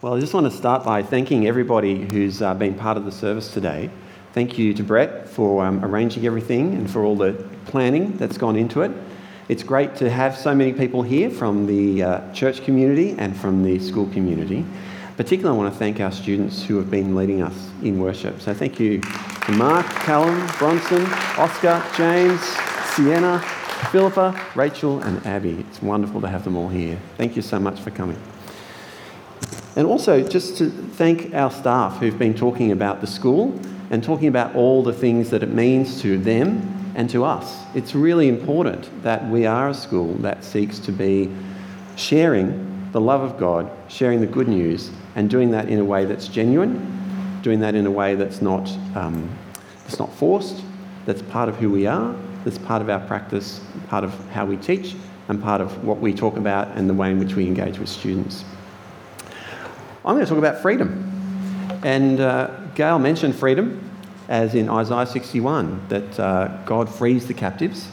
Well, I just want to start by thanking everybody who's uh, been part of the service today. Thank you to Brett for um, arranging everything and for all the planning that's gone into it. It's great to have so many people here from the uh, church community and from the school community. Particularly, I want to thank our students who have been leading us in worship. So, thank you to Mark, Callum, Bronson, Oscar, James, Sienna, Philippa, Rachel, and Abby. It's wonderful to have them all here. Thank you so much for coming. And also, just to thank our staff who've been talking about the school and talking about all the things that it means to them and to us. It's really important that we are a school that seeks to be sharing the love of God, sharing the good news, and doing that in a way that's genuine, doing that in a way that's not, um, that's not forced, that's part of who we are, that's part of our practice, part of how we teach, and part of what we talk about and the way in which we engage with students. I'm going to talk about freedom. And uh, Gail mentioned freedom, as in Isaiah 61, that uh, God frees the captives.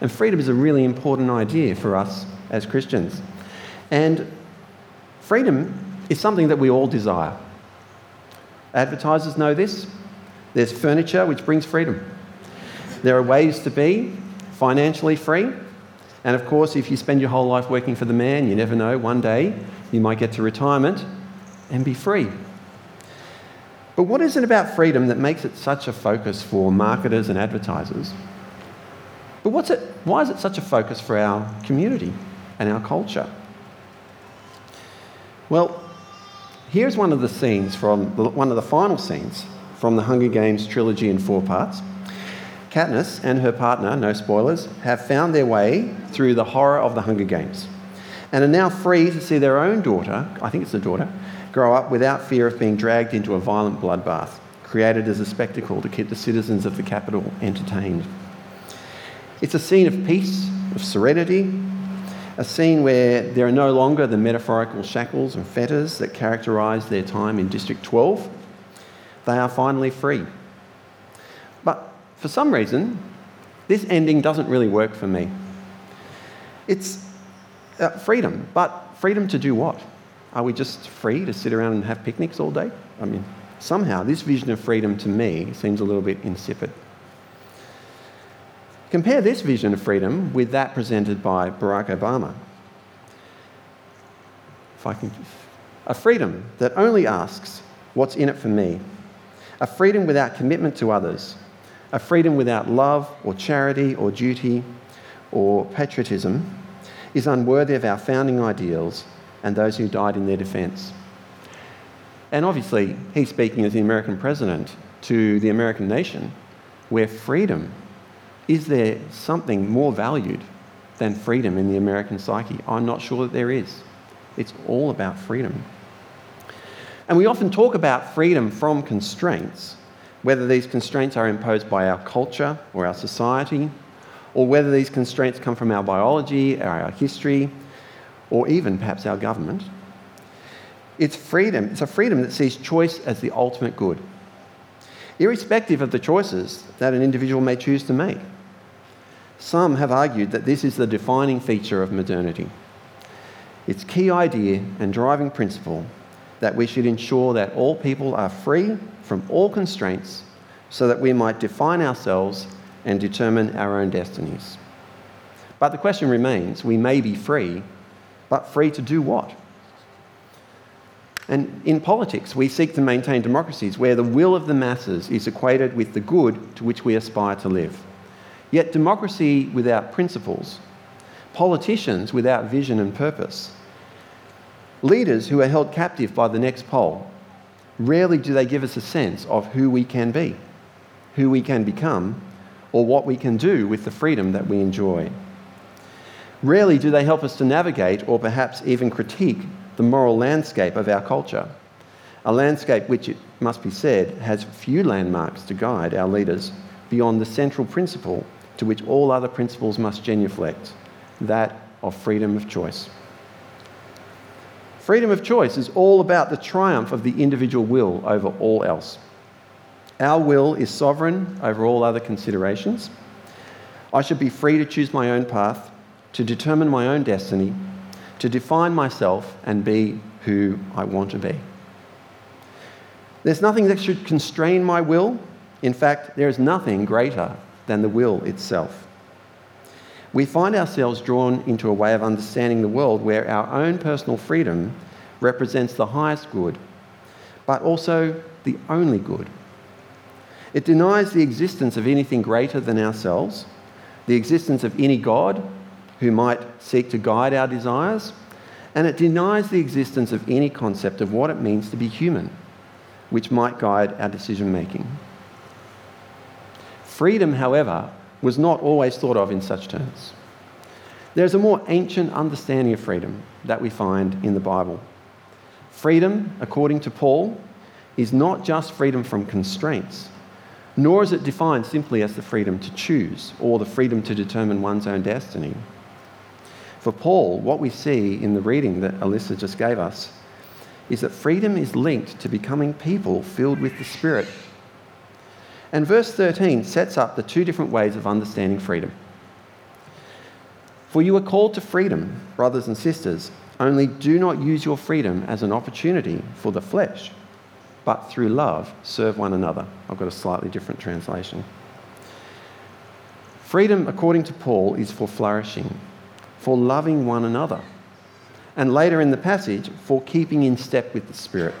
And freedom is a really important idea for us as Christians. And freedom is something that we all desire. Advertisers know this. There's furniture which brings freedom. There are ways to be financially free. And of course, if you spend your whole life working for the man, you never know, one day you might get to retirement and be free. But what is it about freedom that makes it such a focus for marketers and advertisers? But what's it, why is it such a focus for our community and our culture? Well, here's one of the scenes from one of the final scenes from the Hunger Games trilogy in four parts. Katniss and her partner, no spoilers, have found their way through the horror of the Hunger Games and are now free to see their own daughter, I think it's a daughter, grow up without fear of being dragged into a violent bloodbath, created as a spectacle to keep the citizens of the capital entertained. It's a scene of peace, of serenity, a scene where there are no longer the metaphorical shackles and fetters that characterised their time in District 12. They are finally free. For some reason, this ending doesn't really work for me. It's uh, freedom, but freedom to do what? Are we just free to sit around and have picnics all day? I mean, somehow this vision of freedom to me seems a little bit insipid. Compare this vision of freedom with that presented by Barack Obama. If I can, a freedom that only asks, What's in it for me? A freedom without commitment to others. A freedom without love or charity or duty or patriotism is unworthy of our founding ideals and those who died in their defence. And obviously, he's speaking as the American president to the American nation, where freedom is there something more valued than freedom in the American psyche? I'm not sure that there is. It's all about freedom. And we often talk about freedom from constraints, whether these constraints are imposed by our culture or our society, or whether these constraints come from our biology, our history, or even perhaps our government. It's freedom. It's a freedom that sees choice as the ultimate good, irrespective of the choices that an individual may choose to make. Some have argued that this is the defining feature of modernity. Its key idea and driving principle that we should ensure that all people are free from all constraints so that we might define ourselves and determine our own destinies. But the question remains we may be free but free to do what? And in politics, we seek to maintain democracies where the will of the masses is equated with the good to which we aspire to live. Yet, democracy without principles, politicians without vision and purpose, leaders who are held captive by the next poll, rarely do they give us a sense of who we can be, who we can become, or what we can do with the freedom that we enjoy. Rarely do they help us to navigate or perhaps even critique the moral landscape of our culture, a landscape which, it must be said, has few landmarks to guide our leaders beyond the central principle to which all other principles must genuflect that of freedom of choice. Freedom of choice is all about the triumph of the individual will over all else. Our will is sovereign over all other considerations. I should be free to choose my own path to determine my own destiny, to define myself and be who I want to be. There's nothing that should constrain my will. In fact, there is nothing greater than the will itself. We find ourselves drawn into a way of understanding the world where our own personal freedom represents the highest good, but also the only good. It denies the existence of anything greater than ourselves, the existence of any God who might seek to guide our desires, and it denies the existence of any concept of what it means to be human which might guide our decision making. Freedom, however, was not always thought of in such terms. There's a more ancient understanding of freedom that we find in the Bible. Freedom, according to Paul, is not just freedom from constraints, nor is it defined simply as the freedom to choose or the freedom to determine one's own destiny. For Paul, what we see in the reading that Alyssa just gave us is that freedom is linked to becoming people filled with the Spirit. And verse 13 sets up the two different ways of understanding freedom. For you are called to freedom, brothers and sisters, only do not use your freedom as an opportunity for the flesh, but through love serve one another. I've got a slightly different translation. Freedom, according to Paul, is for flourishing, for loving one another and later in the passage, for keeping in step with the Spirit.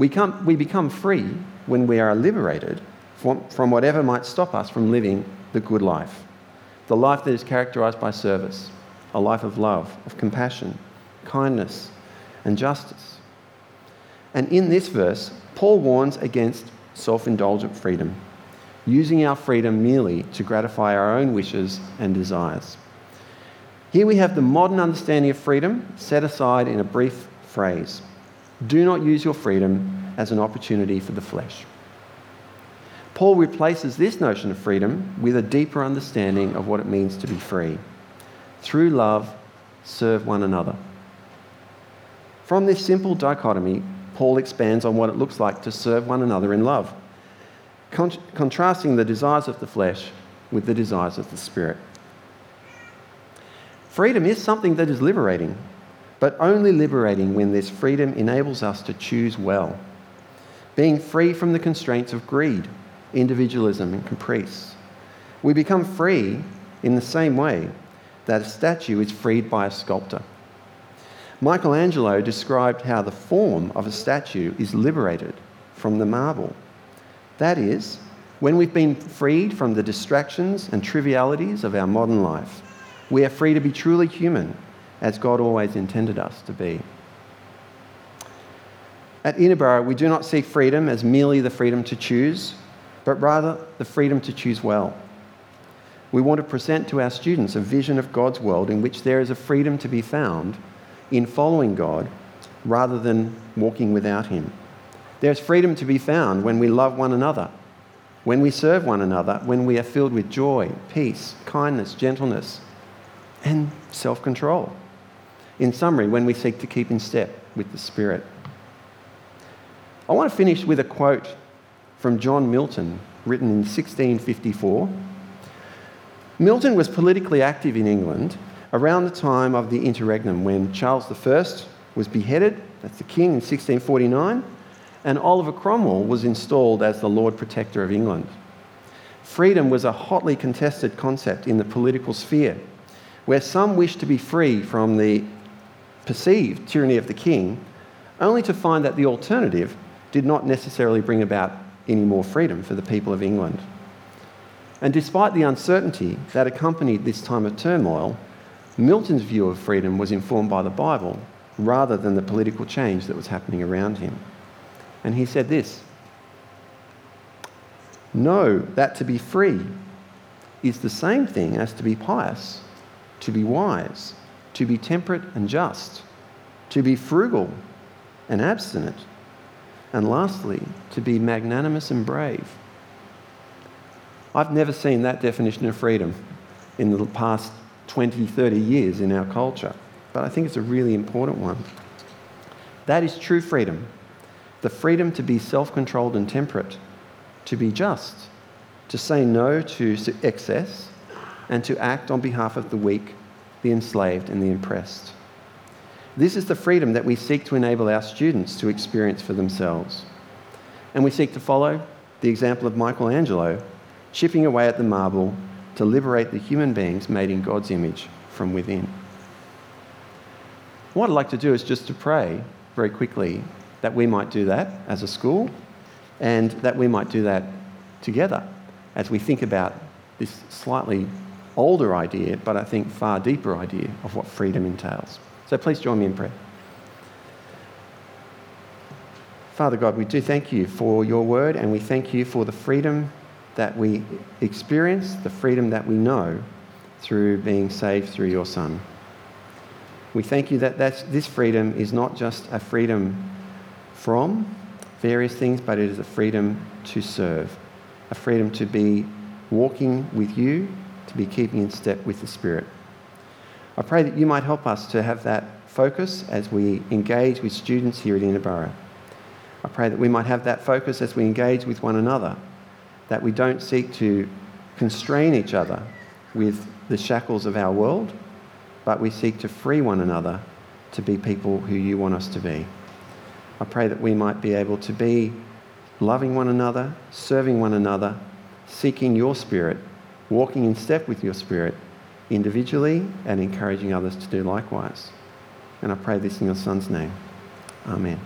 We, come, we become free when we are liberated from, from whatever might stop us from living the good life, the life that is characterized by service, a life of love, of compassion, kindness, and justice. And in this verse, Paul warns against self indulgent freedom, using our freedom merely to gratify our own wishes and desires. Here we have the modern understanding of freedom set aside in a brief phrase Do not use your freedom as an opportunity for the flesh. Paul replaces this notion of freedom with a deeper understanding of what it means to be free. Through love, serve one another. From this simple dichotomy, Paul expands on what it looks like to serve one another in love, con- contrasting the desires of the flesh with the desires of the spirit. Freedom is something that is liberating, but only liberating when this freedom enables us to choose well. Being free from the constraints of greed, individualism, and caprice. We become free in the same way that a statue is freed by a sculptor. Michelangelo described how the form of a statue is liberated from the marble. That is, when we've been freed from the distractions and trivialities of our modern life we are free to be truly human, as God always intended us to be. At Inaburra, we do not see freedom as merely the freedom to choose, but rather the freedom to choose well. We want to present to our students a vision of God's world in which there is a freedom to be found in following God rather than walking without Him. There's freedom to be found when we love one another, when we serve one another, when we are filled with joy, peace, kindness, gentleness, and self control. In summary, when we seek to keep in step with the Spirit. I want to finish with a quote from John Milton, written in 1654. Milton was politically active in England around the time of the interregnum when Charles I was beheaded, that's the king, in 1649, and Oliver Cromwell was installed as the Lord Protector of England. Freedom was a hotly contested concept in the political sphere where some wished to be free from the perceived tyranny of the king, only to find that the alternative did not necessarily bring about any more freedom for the people of England. And despite the uncertainty that accompanied this time of turmoil, Milton's view of freedom was informed by the Bible rather than the political change that was happening around him. And he said this Know that to be free is the same thing as to be pious to be wise, to be temperate and just, to be frugal and abstinent, and lastly, to be magnanimous and brave. I've never seen that definition of freedom in the past 20, 30 years in our culture, but I think it's a really important one. That is true freedom the freedom to be self controlled and temperate, to be just, to say no to excess, and to act on behalf of the weak the enslaved, and the oppressed. This is the freedom that we seek to enable our students to experience for themselves. And we seek to follow the example of Michelangelo, chipping away at the marble to liberate the human beings made in God's image from within. What I'd like to do is just to pray very quickly that we might do that as a school and that we might do that together as we think about this slightly older idea, but I think far deeper idea of what freedom entails. So please join me in prayer. Father God, we do thank you for your word and we thank you for the freedom that we experience, the freedom that we know through being saved through your Son. We thank you that this freedom is not just a freedom from various things, but it is a freedom to serve, a freedom to be walking with you, to be keeping in step with the Spirit. I pray that you might help us to have that focus as we engage with students here at Inaburra. I pray that we might have that focus as we engage with one another, that we don't seek to constrain each other with the shackles of our world, but we seek to free one another to be people who you want us to be. I pray that we might be able to be loving one another, serving one another, seeking your spirit, walking in step with your spirit individually and encouraging others to do likewise. And I pray this in your Son's name. Amen.